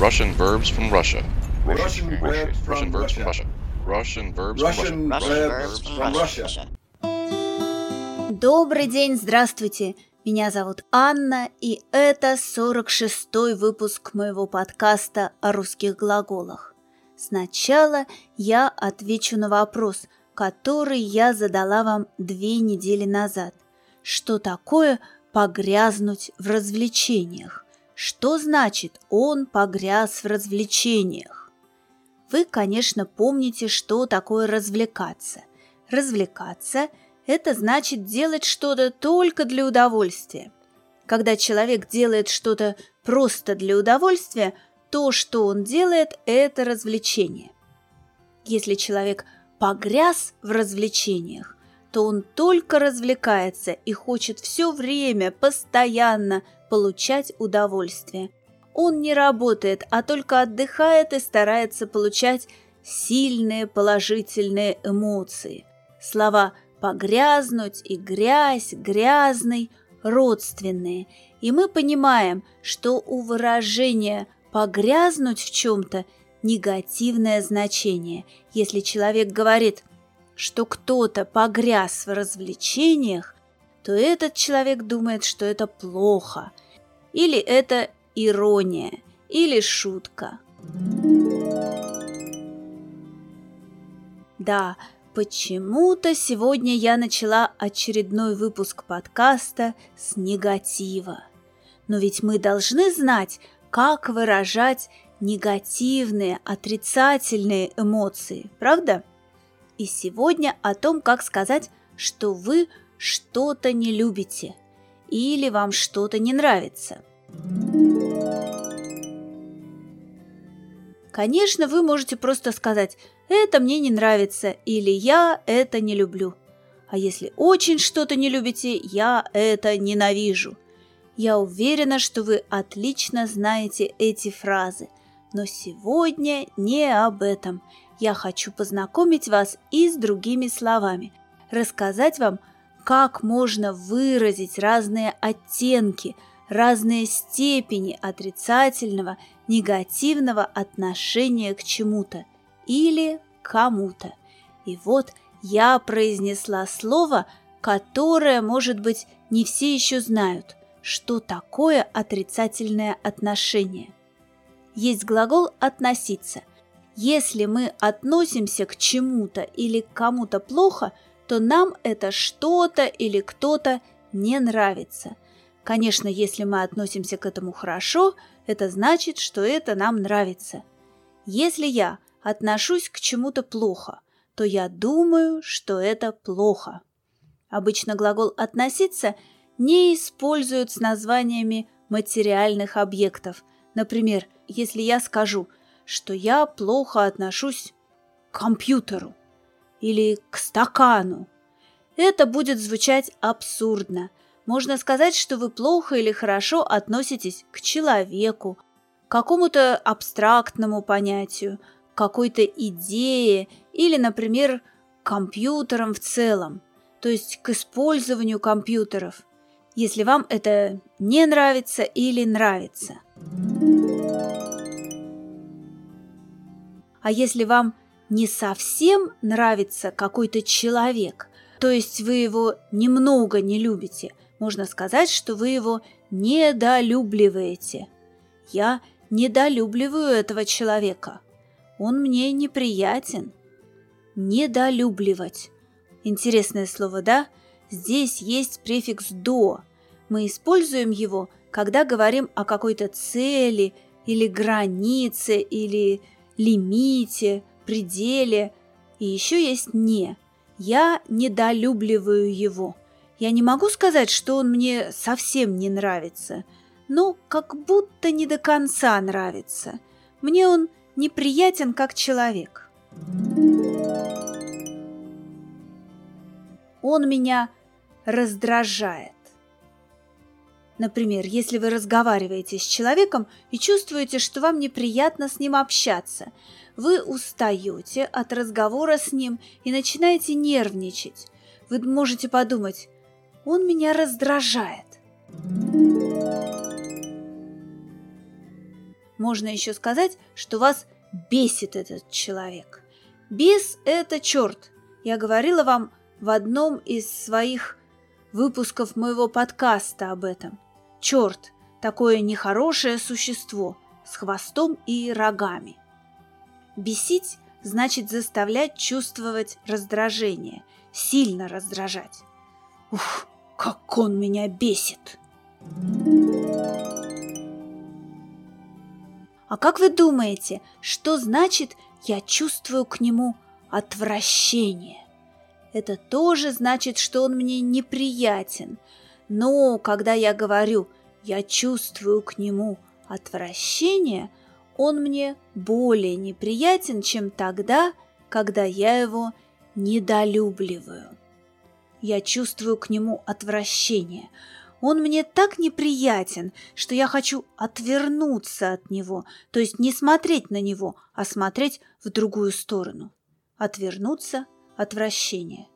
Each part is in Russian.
Russian verbs from Russia. Russian verbs Russian from verbs from Russia. Russia. Russian verbs Russian from Russia. verbs from Russia. Добрый день, здравствуйте! Меня зовут Анна, и это 46-й выпуск моего подкаста о русских глаголах. Сначала я отвечу на вопрос, который я задала вам две недели назад. Что такое погрязнуть в развлечениях? Что значит он погряз в развлечениях? Вы, конечно, помните, что такое развлекаться. Развлекаться – это значит делать что-то только для удовольствия. Когда человек делает что-то просто для удовольствия, то, что он делает, это развлечение. Если человек погряз в развлечениях, то он только развлекается и хочет все время, постоянно получать удовольствие. Он не работает, а только отдыхает и старается получать сильные положительные эмоции. Слова «погрязнуть» и «грязь», «грязный» родственные. И мы понимаем, что у выражения «погрязнуть в чем-то» негативное значение. Если человек говорит, что кто-то погряз в развлечениях, то этот человек думает, что это плохо, или это ирония, или шутка. Да, почему-то сегодня я начала очередной выпуск подкаста с негатива. Но ведь мы должны знать, как выражать негативные, отрицательные эмоции, правда? И сегодня о том, как сказать, что вы что-то не любите или вам что-то не нравится. Конечно, вы можете просто сказать «это мне не нравится» или «я это не люблю». А если очень что-то не любите, я это ненавижу. Я уверена, что вы отлично знаете эти фразы. Но сегодня не об этом. Я хочу познакомить вас и с другими словами, рассказать вам, как можно выразить разные оттенки, разные степени отрицательного, негативного отношения к чему-то или кому-то. И вот я произнесла слово, которое, может быть, не все еще знают, что такое отрицательное отношение. Есть глагол «относиться». Если мы относимся к чему-то или к кому-то плохо, то нам это что-то или кто-то не нравится. Конечно, если мы относимся к этому хорошо, это значит, что это нам нравится. Если я отношусь к чему-то плохо, то я думаю, что это плохо. Обычно глагол «относиться» не используют с названиями материальных объектов. Например, если я скажу, что я плохо отношусь к компьютеру или к стакану. Это будет звучать абсурдно. Можно сказать, что вы плохо или хорошо относитесь к человеку, к какому-то абстрактному понятию, какой-то идее или, например, к компьютерам в целом, то есть к использованию компьютеров, если вам это не нравится или нравится. А если вам не совсем нравится какой-то человек, то есть вы его немного не любите, можно сказать, что вы его недолюбливаете. Я недолюбливаю этого человека. Он мне неприятен. Недолюбливать. Интересное слово, да? Здесь есть префикс «до». Мы используем его, когда говорим о какой-то цели или границе, или лимите, пределе. И еще есть «не». Я недолюбливаю его. Я не могу сказать, что он мне совсем не нравится, но как будто не до конца нравится. Мне он неприятен как человек. Он меня раздражает. Например, если вы разговариваете с человеком и чувствуете, что вам неприятно с ним общаться, вы устаете от разговора с ним и начинаете нервничать. Вы можете подумать, он меня раздражает. Можно еще сказать, что вас бесит этот человек. Бес – это черт. Я говорила вам в одном из своих выпусков моего подкаста об этом. Черт – такое нехорошее существо с хвостом и рогами. Бесить – значит заставлять чувствовать раздражение, сильно раздражать. Ух, как он меня бесит! А как вы думаете, что значит «я чувствую к нему отвращение»? Это тоже значит, что он мне неприятен. Но когда я говорю «я чувствую к нему отвращение», он мне более неприятен, чем тогда, когда я его недолюбливаю. Я чувствую к нему отвращение – он мне так неприятен, что я хочу отвернуться от него, то есть не смотреть на него, а смотреть в другую сторону. Отвернуться – отвращение.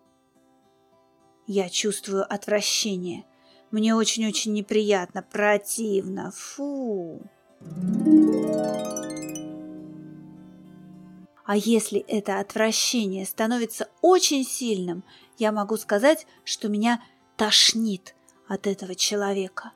Я чувствую отвращение. Мне очень-очень неприятно, противно. Фу. А если это отвращение становится очень сильным, я могу сказать, что меня тошнит – от этого человека.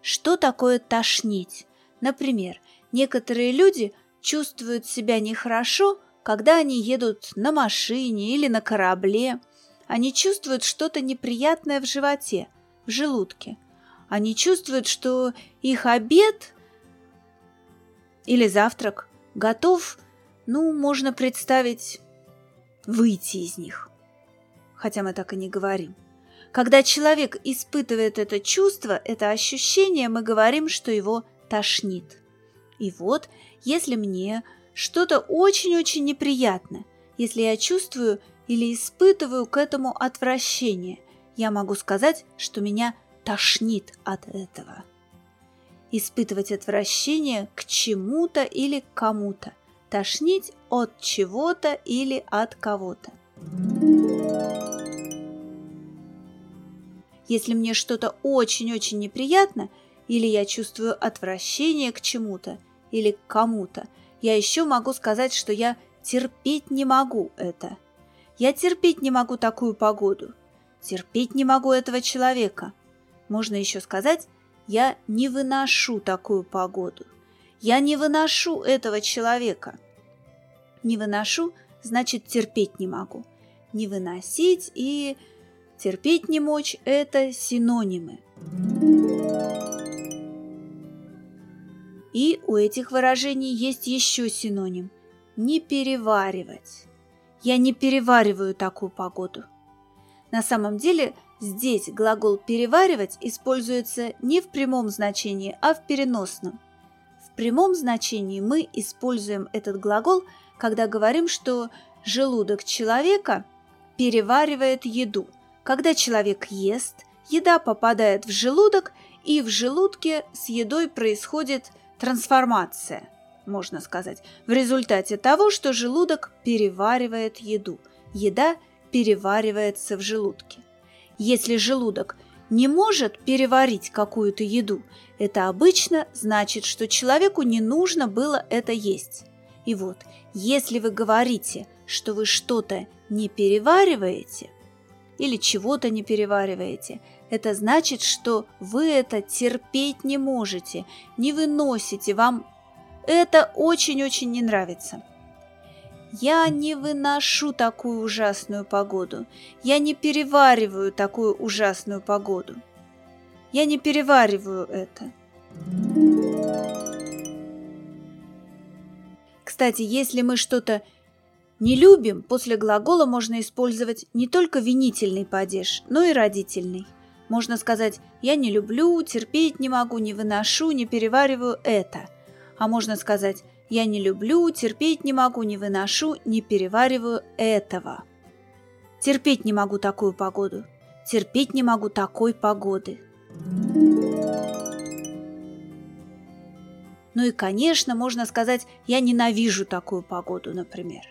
Что такое тошнить? Например, некоторые люди чувствуют себя нехорошо, когда они едут на машине или на корабле. Они чувствуют что-то неприятное в животе, в желудке. Они чувствуют, что их обед или завтрак готов, ну, можно представить, выйти из них. Хотя мы так и не говорим. Когда человек испытывает это чувство, это ощущение, мы говорим, что его тошнит. И вот, если мне что-то очень-очень неприятно, если я чувствую или испытываю к этому отвращение, я могу сказать, что меня тошнит от этого. Испытывать отвращение к чему-то или кому-то. Тошнить от чего-то или от кого-то. Если мне что-то очень-очень неприятно, или я чувствую отвращение к чему-то или к кому-то, я еще могу сказать, что я терпеть не могу это. Я терпеть не могу такую погоду. Терпеть не могу этого человека. Можно еще сказать, я не выношу такую погоду. Я не выношу этого человека. Не выношу, значит терпеть не могу. Не выносить и терпеть не мочь – это синонимы. И у этих выражений есть еще синоним – не переваривать. Я не перевариваю такую погоду. На самом деле здесь глагол «переваривать» используется не в прямом значении, а в переносном. В прямом значении мы используем этот глагол, когда говорим, что желудок человека переваривает еду – когда человек ест, еда попадает в желудок, и в желудке с едой происходит трансформация, можно сказать, в результате того, что желудок переваривает еду. Еда переваривается в желудке. Если желудок не может переварить какую-то еду, это обычно значит, что человеку не нужно было это есть. И вот, если вы говорите, что вы что-то не перевариваете, или чего-то не перевариваете. Это значит, что вы это терпеть не можете, не выносите, вам это очень-очень не нравится. Я не выношу такую ужасную погоду. Я не перевариваю такую ужасную погоду. Я не перевариваю это. Кстати, если мы что-то не любим после глагола можно использовать не только винительный падеж, но и родительный. Можно сказать «я не люблю, терпеть не могу, не выношу, не перевариваю это». А можно сказать «я не люблю, терпеть не могу, не выношу, не перевариваю этого». Терпеть не могу такую погоду. Терпеть не могу такой погоды. Ну и, конечно, можно сказать «я ненавижу такую погоду», например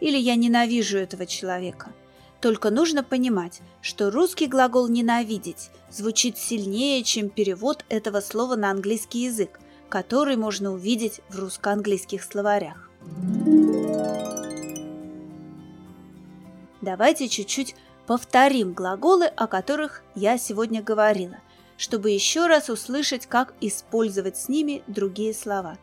или «я ненавижу этого человека». Только нужно понимать, что русский глагол «ненавидеть» звучит сильнее, чем перевод этого слова на английский язык, который можно увидеть в русско-английских словарях. Давайте чуть-чуть повторим глаголы, о которых я сегодня говорила, чтобы еще раз услышать, как использовать с ними другие слова.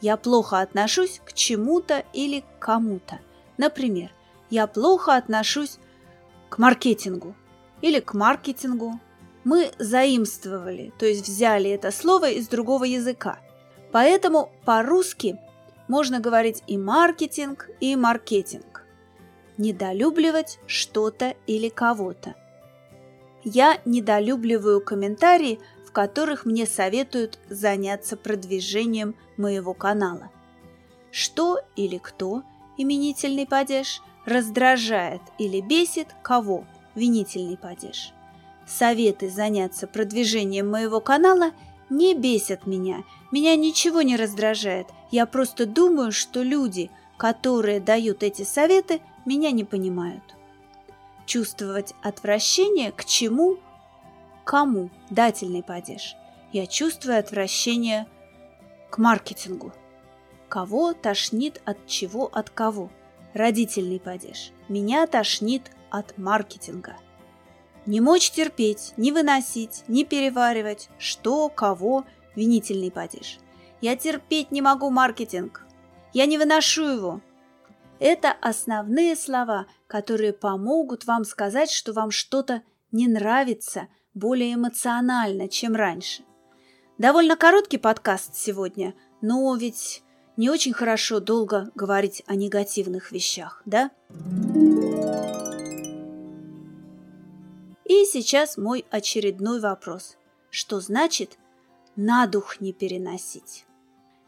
Я плохо отношусь к чему-то или к кому-то. Например, я плохо отношусь к маркетингу или к маркетингу. Мы заимствовали, то есть взяли это слово из другого языка. Поэтому по-русски можно говорить и маркетинг, и маркетинг. Недолюбливать что-то или кого-то. Я недолюбливаю комментарии, в которых мне советуют заняться продвижением моего канала. Что или кто, именительный падеж, раздражает или бесит кого, винительный падеж. Советы заняться продвижением моего канала не бесят меня, меня ничего не раздражает, я просто думаю, что люди, которые дают эти советы, меня не понимают. Чувствовать отвращение к чему? Кому? Дательный падеж. Я чувствую отвращение к маркетингу. Кого тошнит от чего от кого? Родительный падеж. Меня тошнит от маркетинга. Не мочь терпеть, не выносить, не переваривать, что, кого, винительный падеж. Я терпеть не могу маркетинг. Я не выношу его. Это основные слова, которые помогут вам сказать, что вам что-то не нравится более эмоционально, чем раньше. Довольно короткий подкаст сегодня, но ведь не очень хорошо долго говорить о негативных вещах, да? И сейчас мой очередной вопрос. Что значит «на дух не переносить»?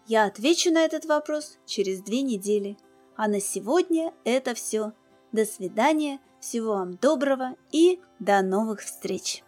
Я отвечу на этот вопрос через две недели. А на сегодня это все. До свидания, всего вам доброго и до новых встреч!